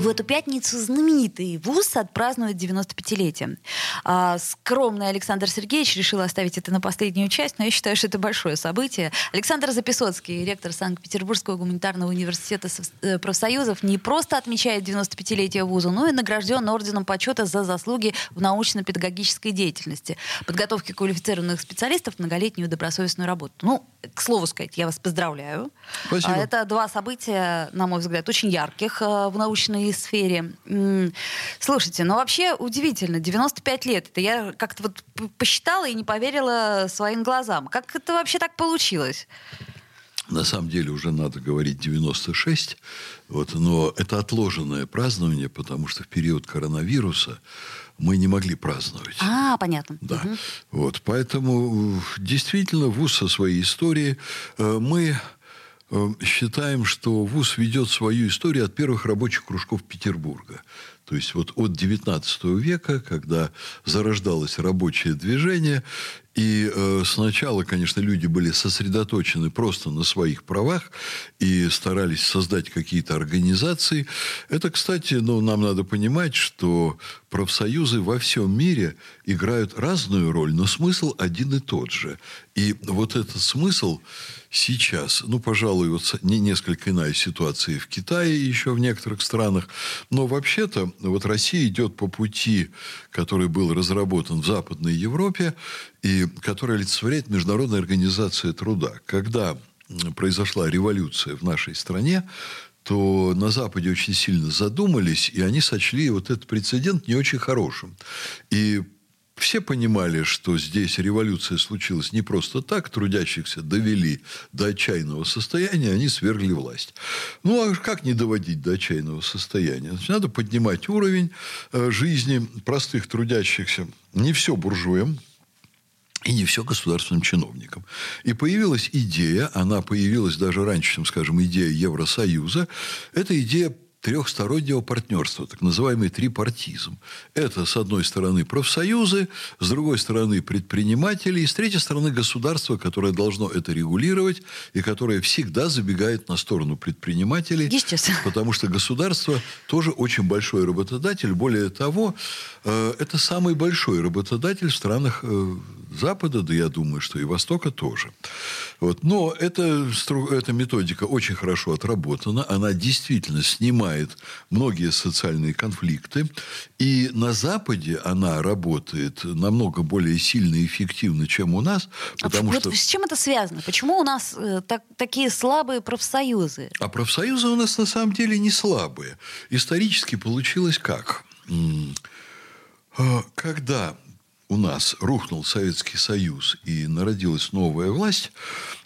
В эту пятницу знаменитый ВУЗ отпразднует 95-летие. А, скромный Александр Сергеевич решил оставить это на последнюю часть, но я считаю, что это большое событие. Александр Записоцкий, ректор Санкт-Петербургского гуманитарного университета э, профсоюзов, не просто отмечает 95-летие ВУЗа, но и награжден орденом почета за заслуги в научно-педагогической деятельности, подготовке квалифицированных специалистов, многолетнюю добросовестную работу. Ну, к слову сказать, я вас поздравляю. Спасибо. А, это два события, на мой взгляд, очень ярких э, в научной сфере. Слушайте, ну вообще удивительно, 95 лет. Это я как-то вот посчитала и не поверила своим глазам. Как это вообще так получилось? На самом деле уже надо говорить 96, вот, но это отложенное празднование, потому что в период коронавируса мы не могли праздновать. А, понятно. Да. Угу. Вот, поэтому действительно ВУЗ со своей историей э, мы э, считаем, что ВУЗ ведет свою историю от первых рабочих кружков Петербурга. То есть вот от XIX века, когда зарождалось рабочее движение, и э, сначала, конечно, люди были сосредоточены просто на своих правах и старались создать какие-то организации. Это, кстати, ну, нам надо понимать, что профсоюзы во всем мире играют разную роль, но смысл один и тот же. И вот этот смысл сейчас, ну, пожалуй, вот не несколько иная ситуация в Китае и еще в некоторых странах, но вообще-то вот Россия идет по пути, который был разработан в Западной Европе и который олицетворяет Международная организация труда. Когда произошла революция в нашей стране, то на Западе очень сильно задумались, и они сочли вот этот прецедент не очень хорошим. И все понимали, что здесь революция случилась не просто так, трудящихся довели до отчаянного состояния, они свергли власть. Ну, а как не доводить до отчаянного состояния? Значит, надо поднимать уровень э, жизни простых трудящихся. Не все буржуям, и не все государственным чиновникам. И появилась идея, она появилась даже раньше, чем, скажем, идея Евросоюза. Это идея трехстороннего партнерства, так называемый трипартизм. Это, с одной стороны, профсоюзы, с другой стороны, предприниматели, и с третьей стороны, государство, которое должно это регулировать и которое всегда забегает на сторону предпринимателей. Естественно. Потому что государство тоже очень большой работодатель. Более того, э, это самый большой работодатель в странах э, Запада, да я думаю, что и Востока тоже. Вот. Но эта, эта методика очень хорошо отработана. Она действительно снимает многие социальные конфликты. И на Западе она работает намного более сильно и эффективно, чем у нас. Потому а что... Вот с чем это связано? Почему у нас э, так, такие слабые профсоюзы? А профсоюзы у нас на самом деле не слабые. Исторически получилось как? А, когда у нас рухнул Советский Союз и народилась новая власть,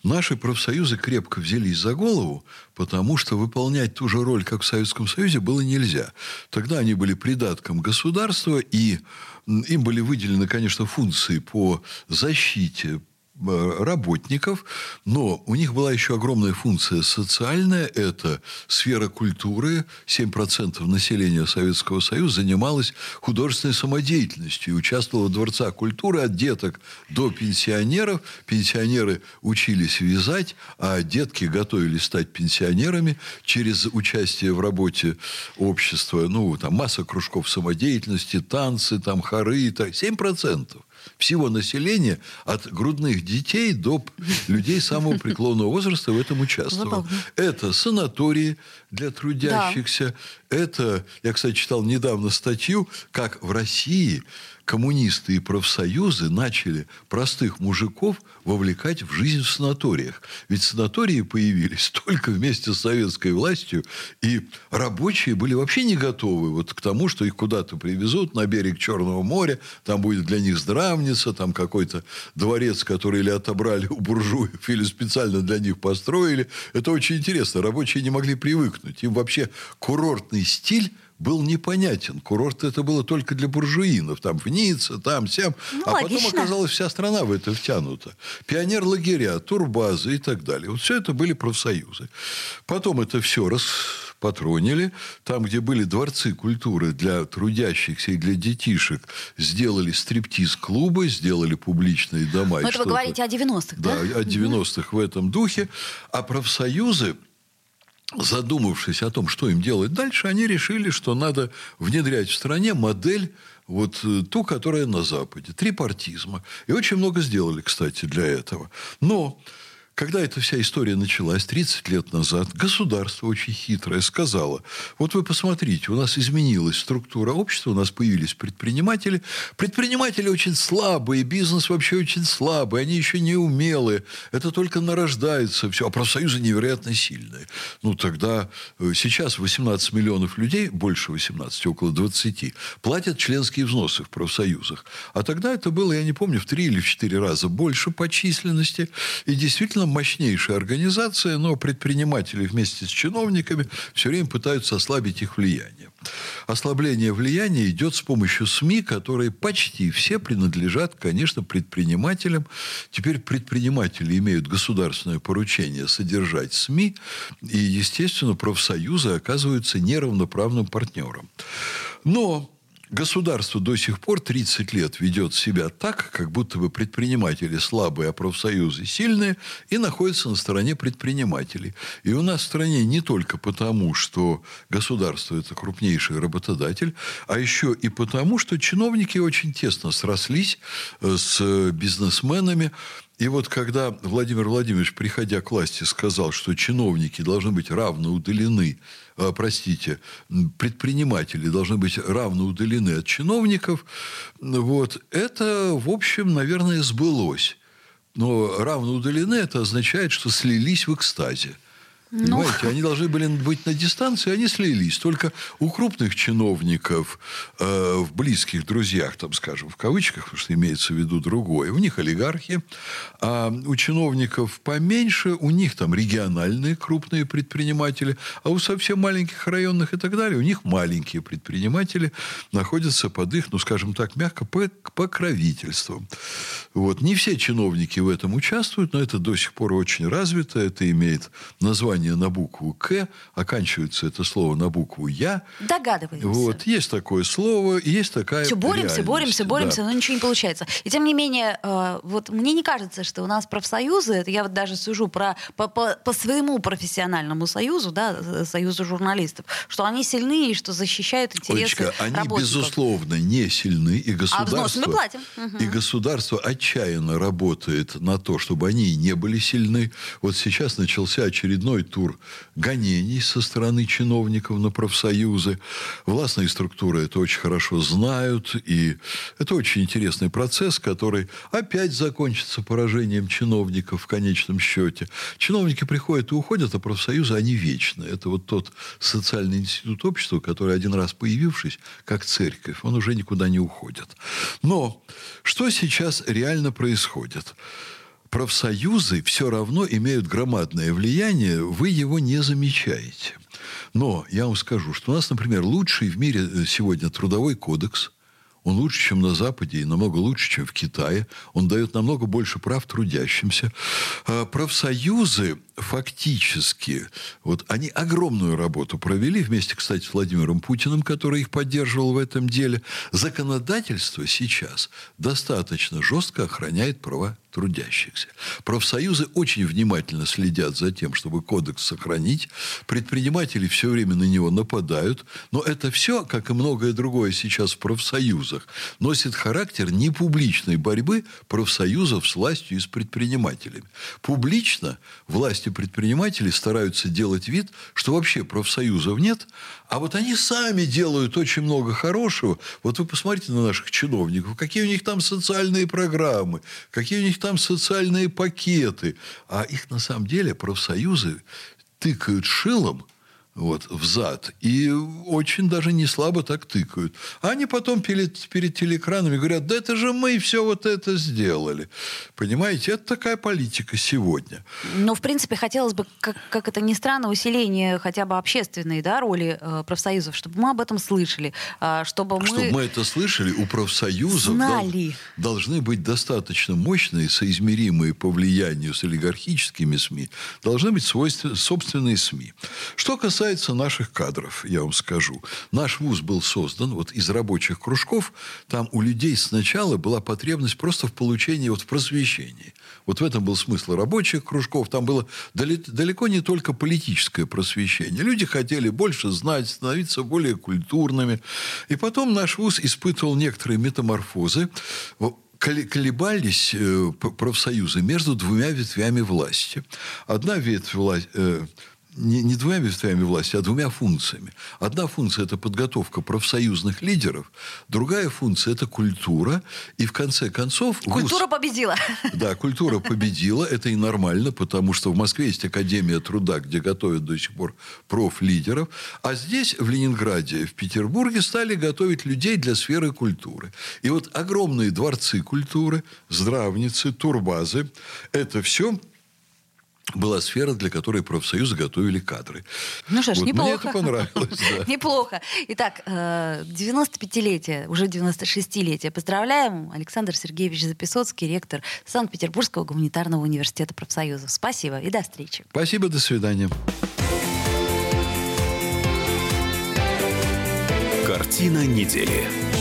наши профсоюзы крепко взялись за голову, потому что выполнять ту же роль, как в Советском Союзе, было нельзя. Тогда они были придатком государства, и им были выделены, конечно, функции по защите работников, но у них была еще огромная функция социальная, это сфера культуры, 7% населения Советского Союза занималось художественной самодеятельностью и участвовало в Дворца культуры от деток до пенсионеров. Пенсионеры учились вязать, а детки готовились стать пенсионерами через участие в работе общества. Ну, там масса кружков самодеятельности, танцы, там хоры, так, 7% всего населения от грудных детей до людей самого преклонного возраста в этом участвовало. Это санатории для трудящихся. Да. Это, я, кстати, читал недавно статью, как в России коммунисты и профсоюзы начали простых мужиков вовлекать в жизнь в санаториях. Ведь санатории появились только вместе с советской властью, и рабочие были вообще не готовы вот к тому, что их куда-то привезут на берег Черного моря, там будет для них здравница, там какой-то дворец, который или отобрали у буржуев, или специально для них построили. Это очень интересно. Рабочие не могли привыкнуть. Им вообще курортный стиль был непонятен. Курорт это было только для буржуинов. Там в Ницце, там, сям. Ну, а логично. потом оказалось, вся страна в это втянута. Пионер-лагеря, турбазы и так далее. Вот все это были профсоюзы. Потом это все рас спатронили. Там, где были дворцы культуры для трудящихся и для детишек, сделали стриптиз-клубы, сделали публичные дома. Но это вы говорите о 90-х, да? Да, о 90-х в этом духе. А профсоюзы задумавшись о том, что им делать дальше, они решили, что надо внедрять в стране модель вот э, ту, которая на Западе, трипартизма. И очень много сделали, кстати, для этого. Но когда эта вся история началась 30 лет назад, государство очень хитрое сказало, вот вы посмотрите, у нас изменилась структура общества, у нас появились предприниматели. Предприниматели очень слабые, бизнес вообще очень слабый, они еще не умелые, это только нарождается все, а профсоюзы невероятно сильные. Ну, тогда э, сейчас 18 миллионов людей, больше 18, около 20, платят членские взносы в профсоюзах. А тогда это было, я не помню, в 3 или в 4 раза больше по численности. И действительно действительно мощнейшая организация, но предприниматели вместе с чиновниками все время пытаются ослабить их влияние. Ослабление влияния идет с помощью СМИ, которые почти все принадлежат, конечно, предпринимателям. Теперь предприниматели имеют государственное поручение содержать СМИ, и, естественно, профсоюзы оказываются неравноправным партнером. Но Государство до сих пор 30 лет ведет себя так, как будто бы предприниматели слабые, а профсоюзы сильные, и находятся на стороне предпринимателей. И у нас в стране не только потому, что государство – это крупнейший работодатель, а еще и потому, что чиновники очень тесно срослись э, с бизнесменами, и вот когда Владимир Владимирович, приходя к власти, сказал, что чиновники должны быть равно удалены, э, простите, предприниматели должны быть равно удалены от чиновников, вот, это, в общем, наверное, сбылось. Но равно удалены это означает, что слились в экстазе. Ну... Понимаете, они должны были быть на дистанции, они слились. Только у крупных чиновников, э, в близких друзьях, там, скажем, в кавычках, потому что имеется в виду другое, у них олигархи, а у чиновников поменьше, у них там региональные крупные предприниматели, а у совсем маленьких районных и так далее, у них маленькие предприниматели находятся под их, ну, скажем так, мягко, покровительством. Вот. Не все чиновники в этом участвуют, но это до сих пор очень развито, это имеет название название на букву «К», оканчивается это слово на букву «Я». Догадываемся. Вот, есть такое слово, есть такая Все, боремся, боремся, боремся, да. но ничего не получается. И тем не менее, э, вот мне не кажется, что у нас профсоюзы, это я вот даже сужу про, по, по, по своему профессиональному союзу, да, э, союзу журналистов, что они сильны и что защищают интересы Олечка, они, безусловно, не сильны, и государство... А мы платим. И государство отчаянно работает на то, чтобы они не были сильны. Вот сейчас начался очередной тур гонений со стороны чиновников на профсоюзы. Властные структуры это очень хорошо знают, и это очень интересный процесс, который опять закончится поражением чиновников в конечном счете. Чиновники приходят и уходят, а профсоюзы, они вечны. Это вот тот социальный институт общества, который один раз появившись, как церковь, он уже никуда не уходит. Но что сейчас реально происходит? Профсоюзы все равно имеют громадное влияние, вы его не замечаете. Но я вам скажу, что у нас, например, лучший в мире э, сегодня трудовой кодекс, он лучше, чем на Западе, и намного лучше, чем в Китае. Он дает намного больше прав трудящимся. А профсоюзы фактически, вот они огромную работу провели вместе, кстати, с Владимиром Путиным, который их поддерживал в этом деле. Законодательство сейчас достаточно жестко охраняет права трудящихся. Профсоюзы очень внимательно следят за тем, чтобы кодекс сохранить. Предприниматели все время на него нападают. Но это все, как и многое другое сейчас в профсоюзах, носит характер непубличной борьбы профсоюзов с властью и с предпринимателями. Публично власти предприниматели стараются делать вид, что вообще профсоюзов нет, а вот они сами делают очень много хорошего. Вот вы посмотрите на наших чиновников, какие у них там социальные программы, какие у них там социальные пакеты. А их на самом деле профсоюзы тыкают шилом вот, в зад. И очень даже не слабо так тыкают. А они потом перед, перед телеэкранами говорят, да это же мы все вот это сделали. Понимаете, это такая политика сегодня. Но, в принципе, хотелось бы, как, как это ни странно, усиление хотя бы общественной да, роли э, профсоюзов, чтобы мы об этом слышали. Э, чтобы мы... Чтобы мы это слышали, у профсоюзов Знали. Дол- должны быть достаточно мощные, соизмеримые по влиянию с олигархическими СМИ, должны быть свойственные, собственные СМИ. Что касается касается наших кадров, я вам скажу. Наш вуз был создан вот из рабочих кружков. Там у людей сначала была потребность просто в получении, вот в просвещении. Вот в этом был смысл рабочих кружков. Там было далеко не только политическое просвещение. Люди хотели больше знать, становиться более культурными. И потом наш вуз испытывал некоторые метаморфозы колебались э, профсоюзы между двумя ветвями власти. Одна ветвь власти э, не, не двумя ветвями власти, а двумя функциями. Одна функция – это подготовка профсоюзных лидеров, другая функция – это культура. И в конце концов... Культура ВУЗ, победила. Да, культура победила. Это и нормально, потому что в Москве есть Академия труда, где готовят до сих пор профлидеров. А здесь, в Ленинграде, в Петербурге, стали готовить людей для сферы культуры. И вот огромные дворцы культуры, здравницы, турбазы – это все была сфера, для которой профсоюзы готовили кадры. Ну что ж, вот, неплохо. Мне это понравилось. Да. Неплохо. Итак, 95-летие, э, уже 96-летие. Поздравляем, Александр Сергеевич Записоцкий, ректор Санкт-Петербургского гуманитарного университета профсоюзов. Спасибо и до встречи. Спасибо, до свидания. Картина недели.